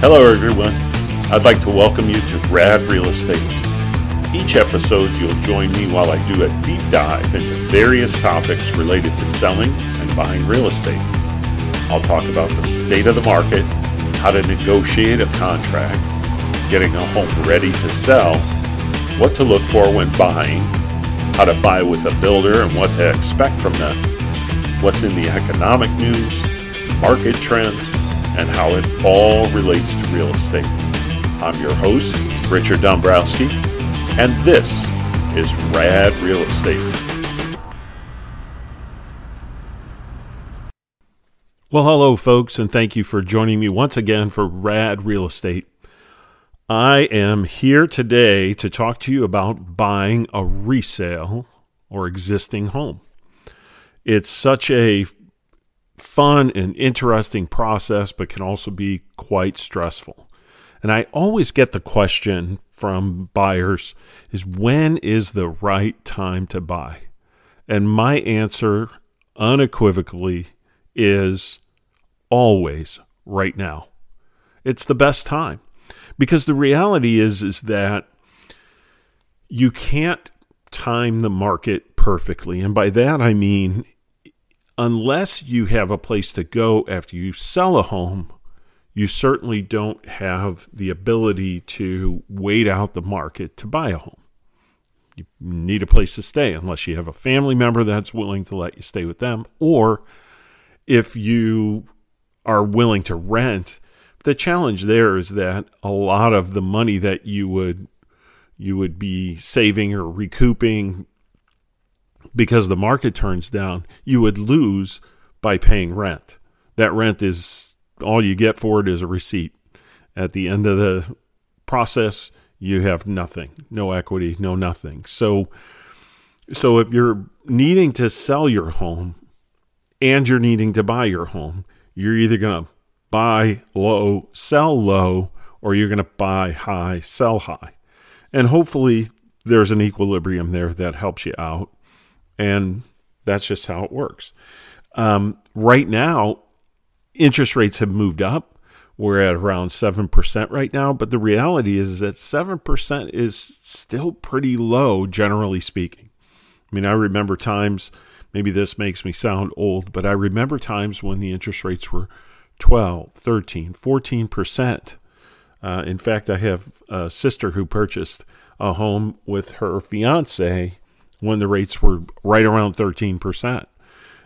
Hello, everyone. I'd like to welcome you to Rad Real Estate. Each episode, you'll join me while I do a deep dive into various topics related to selling and buying real estate. I'll talk about the state of the market, how to negotiate a contract, getting a home ready to sell, what to look for when buying, how to buy with a builder and what to expect from them, what's in the economic news, market trends, and how it all relates to real estate. I'm your host, Richard Dombrowski, and this is Rad Real Estate. Well, hello, folks, and thank you for joining me once again for Rad Real Estate. I am here today to talk to you about buying a resale or existing home. It's such a fun and interesting process, but can also be quite stressful. And I always get the question from buyers is when is the right time to buy? And my answer unequivocally is always right now. It's the best time. Because the reality is is that you can't time the market perfectly. And by that I mean unless you have a place to go after you sell a home, you certainly don't have the ability to wait out the market to buy a home. You need a place to stay unless you have a family member that's willing to let you stay with them, or if you are willing to rent. The challenge there is that a lot of the money that you would you would be saving or recouping because the market turns down, you would lose by paying rent. That rent is all you get for it is a receipt. At the end of the process, you have nothing, no equity, no nothing. So so if you're needing to sell your home and you're needing to buy your home, you're either going to buy low, sell low, or you're going to buy high, sell high. And hopefully there's an equilibrium there that helps you out and that's just how it works. Um, right now, interest rates have moved up. We're at around 7% right now, but the reality is that 7% is still pretty low, generally speaking. I mean, I remember times, maybe this makes me sound old, but I remember times when the interest rates were 12, 13, 14%. Uh, in fact, I have a sister who purchased a home with her fiance when the rates were right around 13%.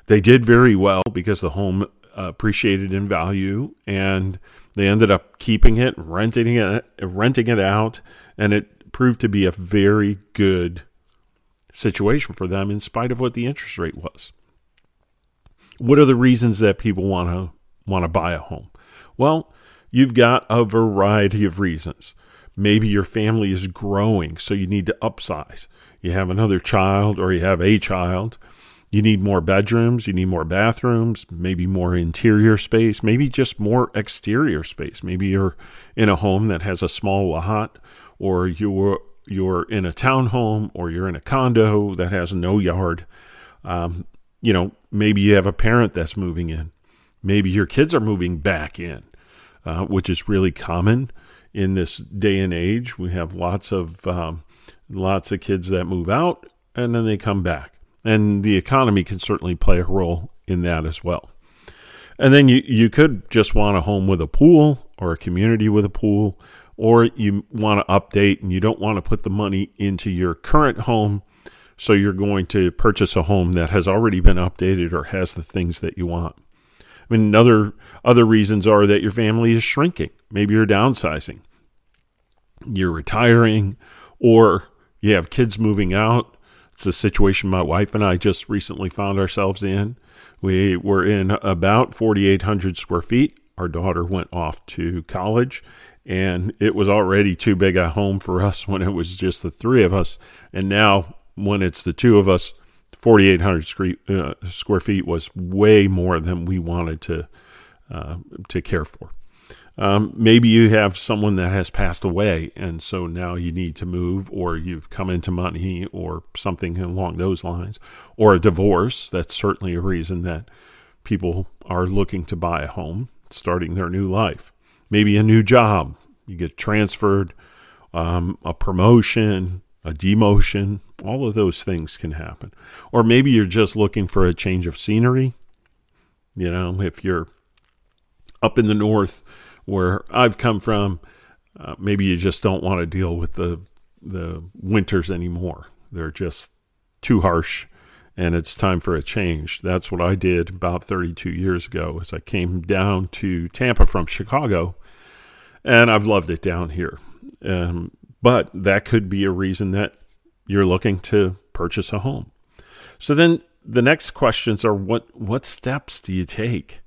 They did very well because the home appreciated in value and they ended up keeping it, renting it, renting it out, and it proved to be a very good situation for them in spite of what the interest rate was. What are the reasons that people want to want to buy a home? Well, you've got a variety of reasons. Maybe your family is growing, so you need to upsize you have another child or you have a child, you need more bedrooms, you need more bathrooms, maybe more interior space, maybe just more exterior space. Maybe you're in a home that has a small lot or you're you're in a townhome or you're in a condo that has no yard. Um, you know, maybe you have a parent that's moving in. Maybe your kids are moving back in, uh, which is really common in this day and age. We have lots of um, lots of kids that move out and then they come back. And the economy can certainly play a role in that as well. And then you, you could just want a home with a pool or a community with a pool, or you want to update and you don't want to put the money into your current home. So you're going to purchase a home that has already been updated or has the things that you want. I mean, other other reasons are that your family is shrinking. Maybe you're downsizing, you're retiring, or you have kids moving out. It's the situation my wife and I just recently found ourselves in. We were in about 4,800 square feet. Our daughter went off to college, and it was already too big a home for us when it was just the three of us. And now, when it's the two of us, 4,800 uh, square feet was way more than we wanted to uh, to care for. Um, maybe you have someone that has passed away, and so now you need to move, or you've come into money, or something along those lines, or a divorce. That's certainly a reason that people are looking to buy a home, starting their new life. maybe a new job. You get transferred, um, a promotion, a demotion. All of those things can happen. Or maybe you're just looking for a change of scenery. You know, if you're up in the north where I've come from, uh, maybe you just don't want to deal with the the winters anymore. They're just too harsh and it's time for a change. That's what I did about 32 years ago as I came down to Tampa from Chicago and I've loved it down here. Um, but that could be a reason that you're looking to purchase a home. So then the next questions are what what steps do you take?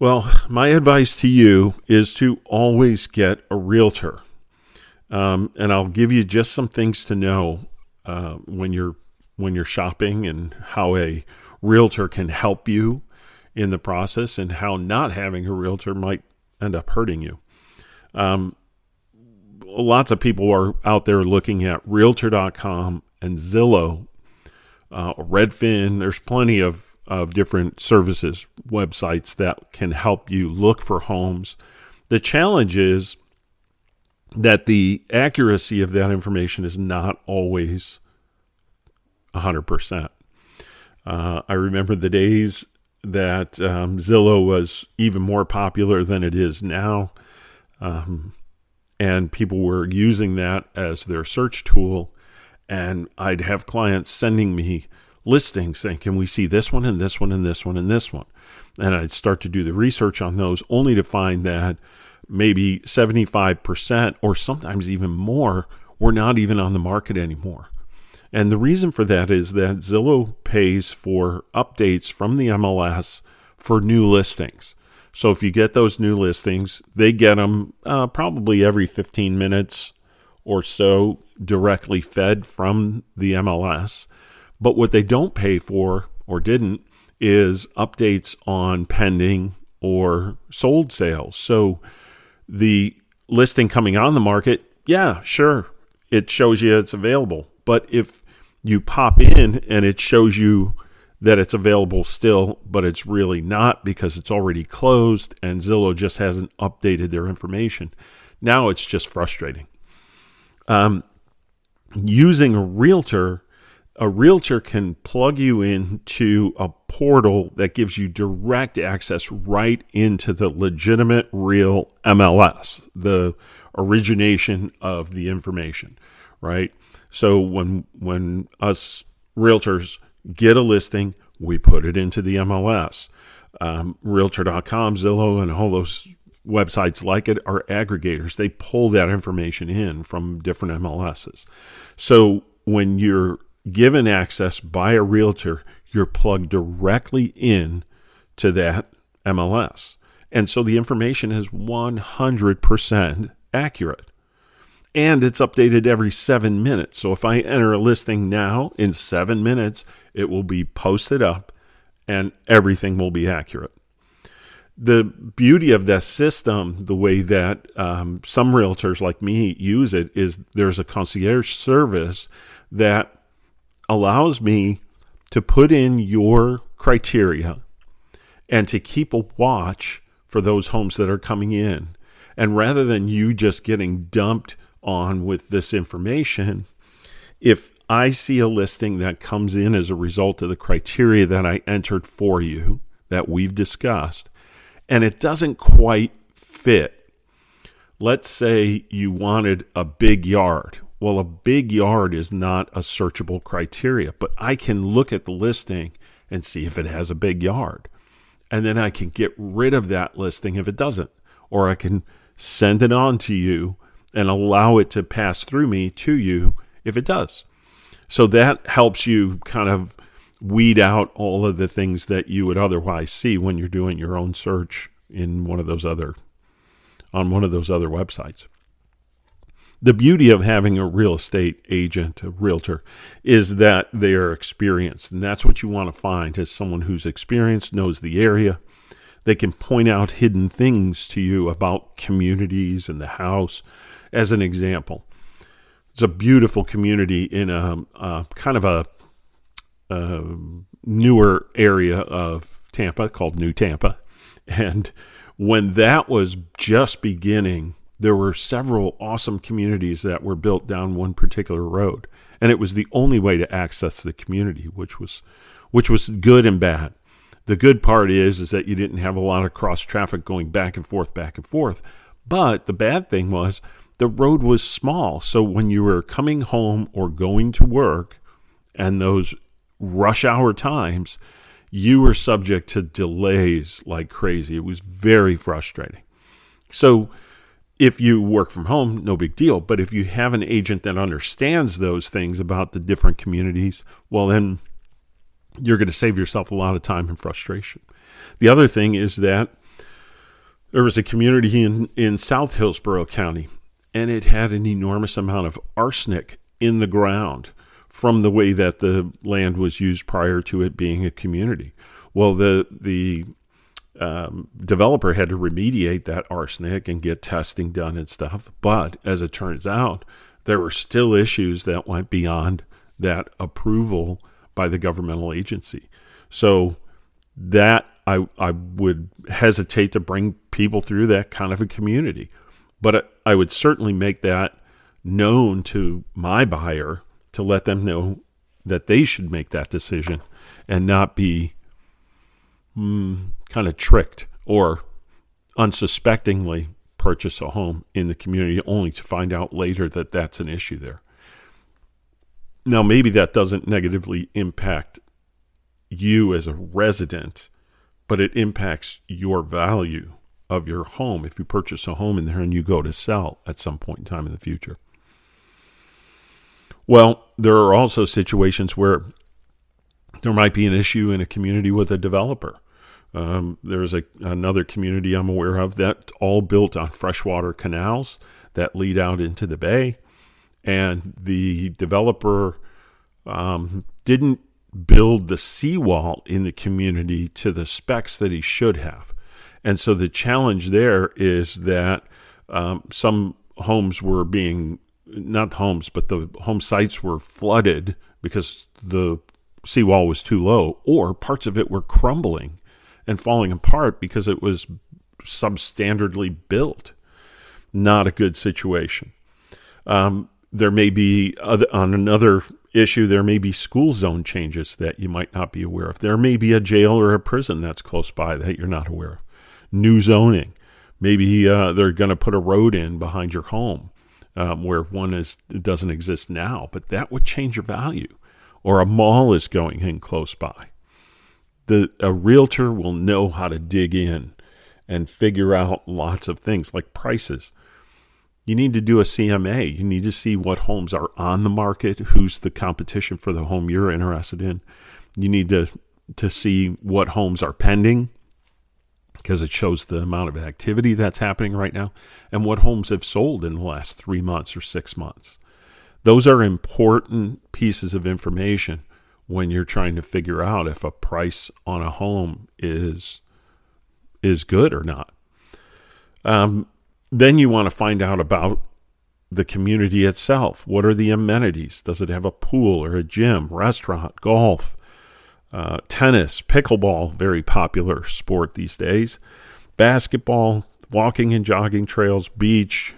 Well, my advice to you is to always get a realtor. Um, and I'll give you just some things to know uh, when you're when you're shopping and how a realtor can help you in the process and how not having a realtor might end up hurting you. Um, lots of people are out there looking at realtor.com and Zillow, uh, Redfin. There's plenty of, of different services, websites that can help you look for homes. The challenge is that the accuracy of that information is not always 100%. Uh, I remember the days that um, Zillow was even more popular than it is now. Um, and people were using that as their search tool. And I'd have clients sending me listings saying, Can we see this one and this one and this one and this one? And I'd start to do the research on those only to find that maybe 75% or sometimes even more were not even on the market anymore. And the reason for that is that Zillow pays for updates from the MLS for new listings. So if you get those new listings, they get them uh, probably every 15 minutes or so directly fed from the MLS. But what they don't pay for or didn't is updates on pending or sold sales. So the listing coming on the market, yeah, sure, it shows you it's available. But if you pop in and it shows you that it's available still, but it's really not because it's already closed and Zillow just hasn't updated their information. Now it's just frustrating. Um, using a realtor, a realtor can plug you into a portal that gives you direct access right into the legitimate real MLS, the origination of the information, right? So when when us realtors get a listing, we put it into the MLS. Um, Realtor.com, Zillow, and all those websites like it are aggregators. They pull that information in from different MLSs. So when you're given access by a realtor, you're plugged directly in to that MLS. And so the information is 100% accurate and it's updated every seven minutes. So if I enter a listing now, in seven minutes, it will be posted up and everything will be accurate. The beauty of that system, the way that um, some realtors like me use it, is there's a concierge service that allows me to put in your criteria and to keep a watch for those homes that are coming in. And rather than you just getting dumped on with this information, if I see a listing that comes in as a result of the criteria that I entered for you, that we've discussed, and it doesn't quite fit, let's say you wanted a big yard. Well, a big yard is not a searchable criteria, but I can look at the listing and see if it has a big yard. And then I can get rid of that listing if it doesn't, or I can send it on to you and allow it to pass through me to you if it does. So that helps you kind of weed out all of the things that you would otherwise see when you're doing your own search in one of those other on one of those other websites. The beauty of having a real estate agent, a realtor, is that they are experienced. And that's what you want to find is someone who's experienced, knows the area. They can point out hidden things to you about communities and the house, as an example. It's a beautiful community in a, um, a kind of a, a, newer area of Tampa called New Tampa. And when that was just beginning, there were several awesome communities that were built down one particular road, and it was the only way to access the community, which was which was good and bad. The good part is is that you didn't have a lot of cross traffic going back and forth, back and forth. But the bad thing was the road was small, so when you were coming home or going to work, and those rush hour times, you were subject to delays like crazy. It was very frustrating. So if you work from home, no big deal. But if you have an agent that understands those things about the different communities, well, then you're going to save yourself a lot of time and frustration. The other thing is that there was a community in, in South Hillsborough County, and it had an enormous amount of arsenic in the ground from the way that the land was used prior to it being a community. Well, the the um, developer had to remediate that arsenic and get testing done and stuff. But as it turns out, there were still issues that went beyond that approval by the governmental agency. So that I I would hesitate to bring people through that kind of a community, but I would certainly make that known to my buyer to let them know that they should make that decision and not be mm, kind of tricked or unsuspectingly purchase a home in the community only to find out later that that's an issue there. Now, maybe that doesn't negatively impact you as a resident, but it impacts your value of your home if you purchase a home in there and you go to sell at some point in time in the future. Well, there are also situations where there might be an issue in a community with a developer. Um, there's a, another community I'm aware of that all built on freshwater canals that lead out into the bay, and the developer um, didn't build the seawall in the community to the specs that he should have. And so the challenge there is that um, some homes were being, not homes, but the home sites were flooded because the seawall was too low, or parts of it were crumbling and falling apart because it was substandardly built. Not a good situation. Um, there may be other, on another issue, there may be school zone changes that you might not be aware of. There may be a jail or a prison that's close by that you're not aware of. New zoning. Maybe uh, they're going to put a road in behind your home um, where one is doesn't exist now, but that would change your value. Or a mall is going in close by the a realtor will know how to dig in and figure out lots of things like prices. You need to do a CMA. You need to see what homes are on the market, who's the competition for the home you're interested in. You need to to see what homes are pending because it shows the amount of activity that's happening right now and what homes have sold in the last 3 months or 6 months. Those are important pieces of information when you're trying to figure out if a price on a home is is good or not. Um, then you want to find out about the community itself. What are the amenities? Does it have a pool or a gym, restaurant, golf, uh, tennis, pickleball, very popular sport these days, basketball, walking and jogging trails, beach.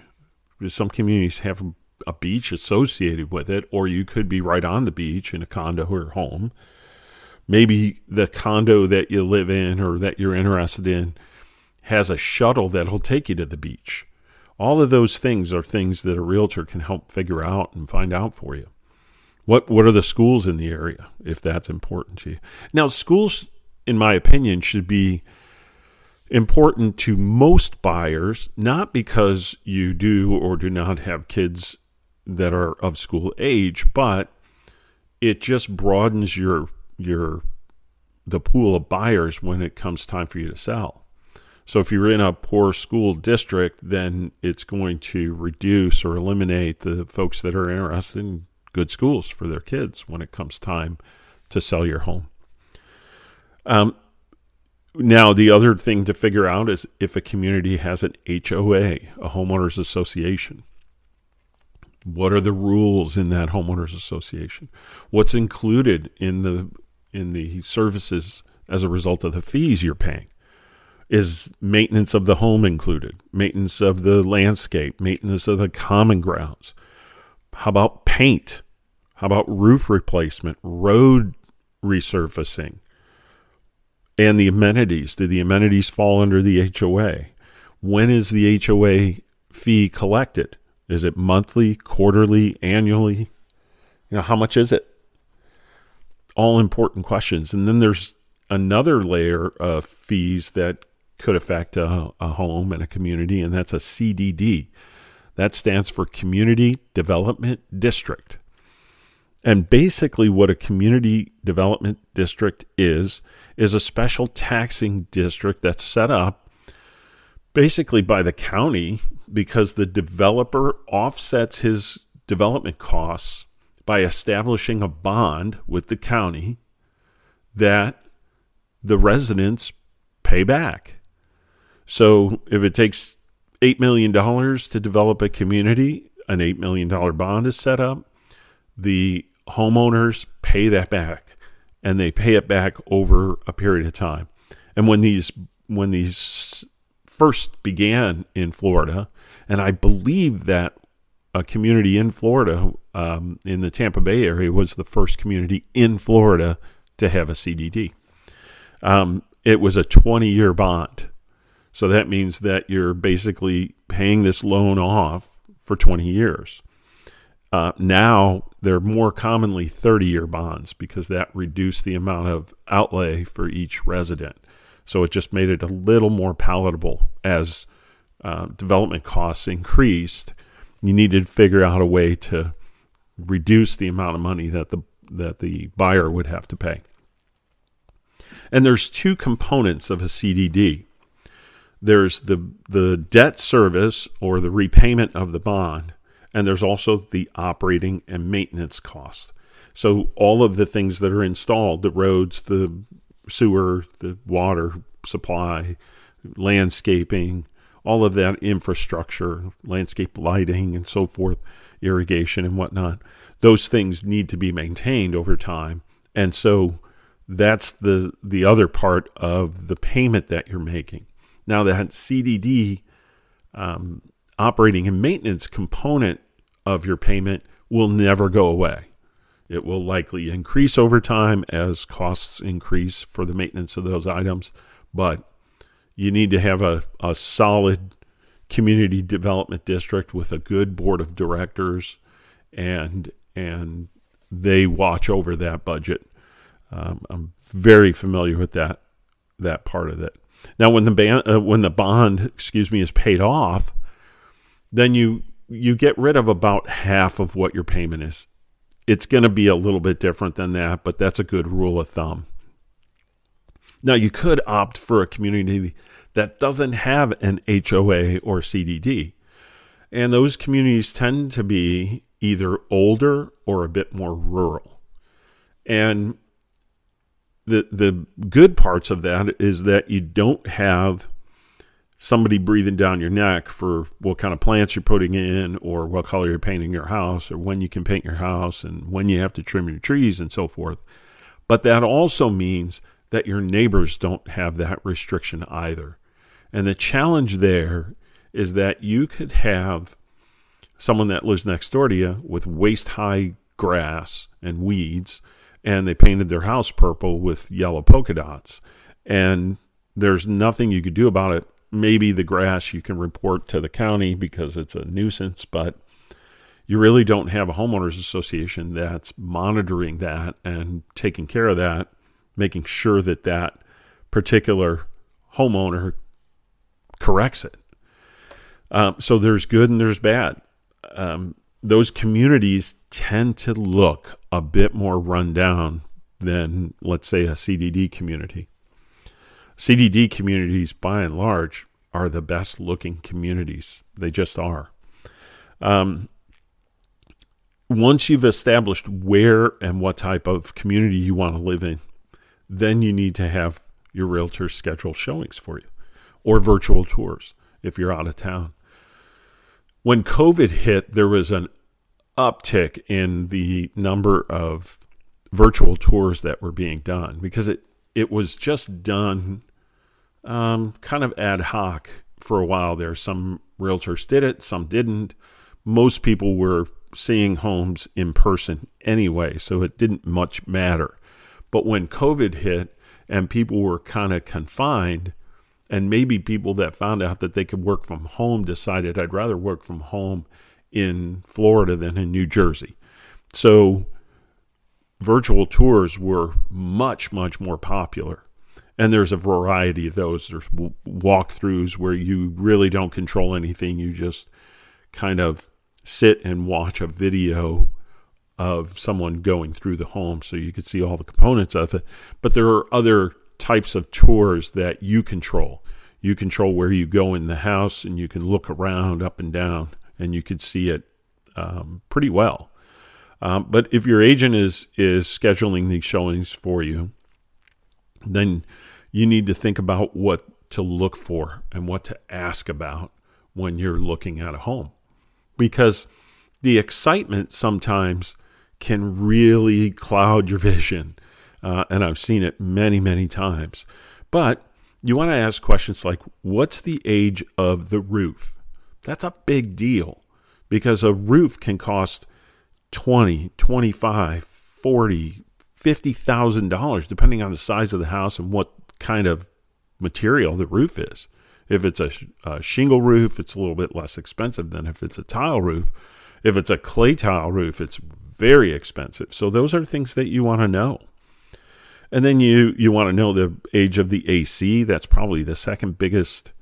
Some communities have a beach associated with it, or you could be right on the beach in a condo or home. Maybe the condo that you live in or that you're interested in has a shuttle that'll take you to the beach. All of those things are things that a realtor can help figure out and find out for you. What what are the schools in the area if that's important to you? Now, schools in my opinion should be important to most buyers, not because you do or do not have kids that are of school age, but it just broadens your your the pool of buyers when it comes time for you to sell. So if you're in a poor school district, then it's going to reduce or eliminate the folks that are interested in good schools for their kids when it comes time to sell your home. Um, now, the other thing to figure out is if a community has an HOA, a homeowners association. What are the rules in that homeowners association? What's included in the in the services as a result of the fees you're paying? Is maintenance of the home included? Maintenance of the landscape? Maintenance of the common grounds? How about paint? How about roof replacement? Road resurfacing? And the amenities? Do the amenities fall under the HOA? When is the HOA fee collected? Is it monthly, quarterly, annually? You know, how much is it? All important questions. And then there's another layer of fees that could affect a, a home and a community, and that's a CDD. That stands for Community Development District. And basically, what a community development district is, is a special taxing district that's set up basically by the county because the developer offsets his development costs by establishing a bond with the county that the residents pay back. So if it takes $8 million to develop a community, an $8 million bond is set up. The homeowners pay that back and they pay it back over a period of time. And when these when these first began in Florida, and I believe that a community in Florida, um, in the Tampa Bay area, was the first community in Florida to have a CDD. Um, it was a 20 year bond. So that means that you're basically paying this loan off for 20 years. Uh, now they're more commonly 30 year bonds because that reduced the amount of outlay for each resident. So it just made it a little more palatable as uh, development costs increased. You needed to figure out a way to reduce the amount of money that the that the buyer would have to pay. And there's two components of a CDD. There's the the debt service or the repayment of the bond, and there's also the operating and maintenance cost. So all of the things that are installed, the roads, the sewer, the water supply, landscaping, all of that infrastructure, landscape lighting and so forth, irrigation and whatnot, those things need to be maintained over time. And so that's the the other part of the payment that you're making. Now that CDD um, operating and maintenance component of your payment will never go away. It will likely increase over time as costs increase for the maintenance of those items, but you need to have a, a solid community development district with a good board of directors and and they watch over that budget. Um, I'm very familiar with that that part of it. Now, when the ban- uh, when the bond, excuse me, is paid off, then you you get rid of about half of what your payment is. It's going to be a little bit different than that, but that's a good rule of thumb. Now, you could opt for a community that doesn't have an HOA or CDD. And those communities tend to be either older or a bit more rural. And the the good parts of that is that you don't have somebody breathing down your neck for what kind of plants you're putting in or what color you're painting your house or when you can paint your house and when you have to trim your trees and so forth. But that also means that your neighbors don't have that restriction either. And the challenge there is that you could have someone that lives next door to you with waist high grass and weeds and they painted their house purple with yellow polka dots. And there's nothing you could do about it. Maybe the grass you can report to the county because it's a nuisance, but you really don't have a homeowners association that's monitoring that and taking care of that, making sure that that particular homeowner corrects it. Um, so there's good and there's bad. Um, those communities tend to look a bit more run down than, let's say, a CDD community. CDD communities, by and large, are the best looking communities. They just are. Um, once you've established where and what type of community you want to live in, then you need to have your realtor schedule showings for you or virtual tours if you're out of town. When COVID hit, there was an uptick in the number of virtual tours that were being done because it, it was just done um, kind of ad hoc for a while there. Some realtors did it, some didn't. Most people were seeing homes in person anyway, so it didn't much matter. But when COVID hit and people were kind of confined, and maybe people that found out that they could work from home decided I'd rather work from home in Florida than in New Jersey. So virtual tours were much, much more popular. And there's a variety of those. There's walkthroughs where you really don't control anything. You just kind of sit and watch a video of someone going through the home so you could see all the components of it. But there are other types of tours that you control. You control where you go in the house and you can look around up and down and you could see it um, pretty well. Um, but if your agent is is scheduling these showings for you, then you need to think about what to look for and what to ask about when you're looking at a home, because the excitement sometimes can really cloud your vision uh, and I've seen it many, many times. But you want to ask questions like what's the age of the roof? That's a big deal because a roof can cost 20, 25, 40, $50,000 depending on the size of the house and what kind of material the roof is. If it's a, a, shingle roof, it's a little bit less expensive than if it's a tile roof. If it's a clay tile roof, it's very expensive. So those are things that you want to know. And then you you want to know the age of the AC. That's probably the second biggest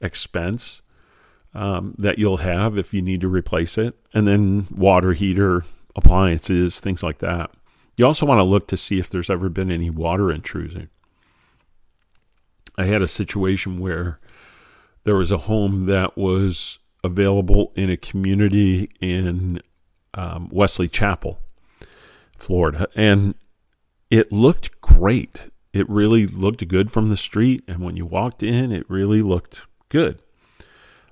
expense um, that you'll have if you need to replace it. And then water heater, appliances, things like that. You also want to look to see if there's ever been any water intrusion. I had a situation where there was a home that was available in a community in um, Wesley Chapel, Florida, and it looked great. It really looked good from the street. And when you walked in, it really looked good.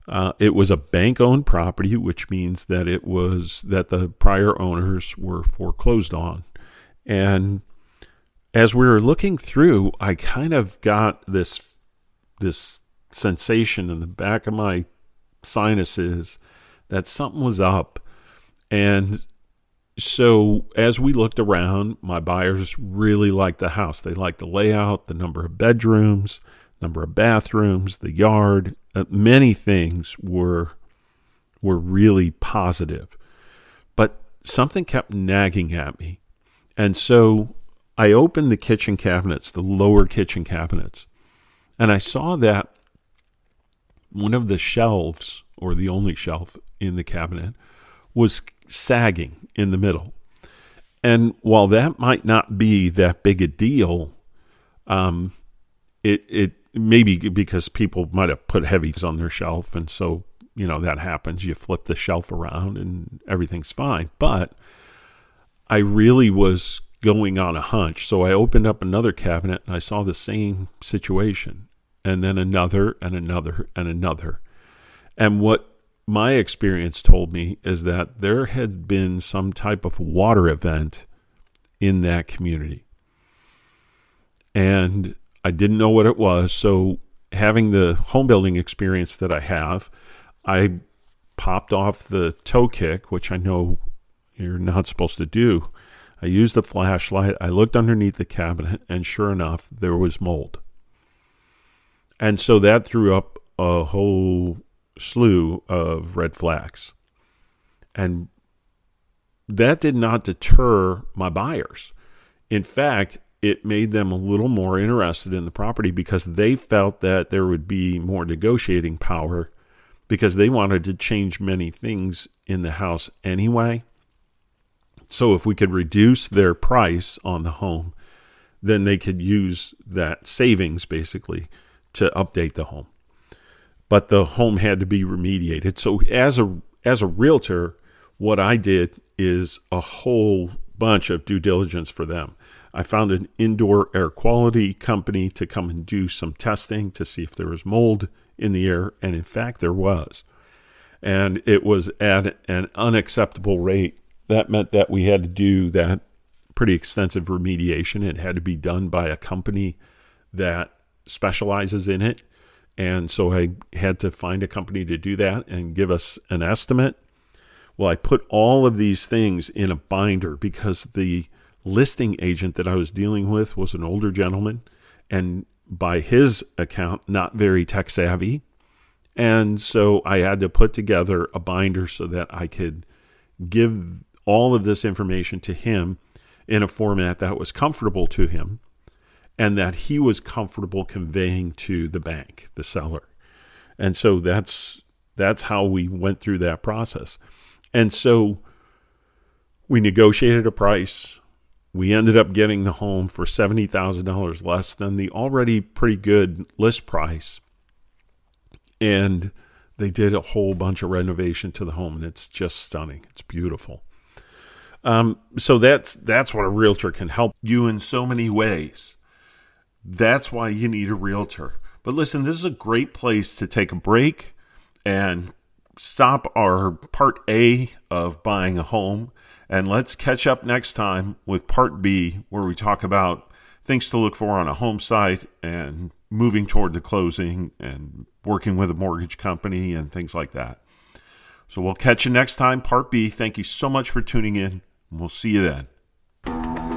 Uh, it was a bank owned property, which means that it was that the prior owners were foreclosed on. And as we were looking through, I kind of got this this sensation in the back of my sinuses that something was up. And so as we looked around, my buyers really liked the house. They liked the layout, the number of bedrooms, number of bathrooms, the yard. Uh, many things were were really positive. But something kept nagging at me. And so I opened the kitchen cabinets, the lower kitchen cabinets, and I saw that one of the shelves, or the only shelf in the cabinet, was sagging in the middle. And while that might not be that big a deal, um, it it maybe because people might have put heavies on their shelf, and so you know that happens. You flip the shelf around, and everything's fine. But I really was going on a hunch, so I opened up another cabinet and I saw the same situation, and then another, and another, and another. And what my experience told me is that there had been some type of water event in that community. And I didn't know what it was. So, having the home building experience that I have, I popped off the toe kick, which I know you're not supposed to do. I used the flashlight. I looked underneath the cabinet, and sure enough, there was mold. And so that threw up a whole slew of red flags. And that did not deter my buyers. In fact, it made them a little more interested in the property because they felt that there would be more negotiating power because they wanted to change many things in the house anyway. So if we could reduce their price on the home, then they could use that savings basically to update the home but the home had to be remediated. So as a as a realtor, what I did is a whole bunch of due diligence for them. I found an indoor air quality company to come and do some testing to see if there was mold in the air, and in fact there was. And it was at an unacceptable rate. That meant that we had to do that pretty extensive remediation. It had to be done by a company that specializes in it. And so I had to find a company to do that and give us an estimate. Well, I put all of these things in a binder because the listing agent that I was dealing with was an older gentleman and by his account, not very tech savvy. And so I had to put together a binder so that I could give all of this information to him in a format that was comfortable to him and that he was comfortable conveying to the bank, the seller. And so that's that's how we went through that process. And so we negotiated a price. We ended up getting the home for $70,000 less than the already pretty good list price. And they did a whole bunch of renovation to the home and it's just stunning. It's beautiful. Um, so that's that's what a realtor can help you in so many ways. That's why you need a realtor. But listen, this is a great place to take a break and stop our part A of buying a home. And let's catch up next time with part B, where we talk about things to look for on a home site and moving toward the closing and working with a mortgage company and things like that. So we'll catch you next time, part B. Thank you so much for tuning in. We'll see you then.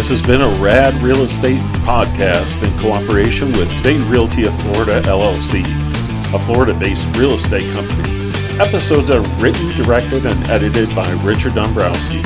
This has been a Rad Real Estate podcast in cooperation with Bay Realty of Florida LLC, a Florida based real estate company. Episodes are written, directed, and edited by Richard Dombrowski.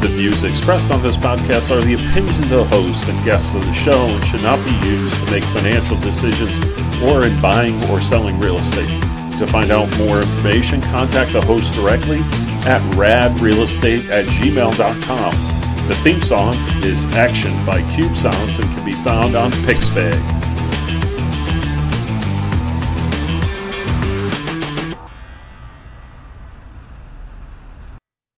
The views expressed on this podcast are the opinions of the host and guests of the show and should not be used to make financial decisions or in buying or selling real estate. To find out more information, contact the host directly at radrealestate at gmail.com. The theme song is Action by Cube Sounds and can be found on Pixabay.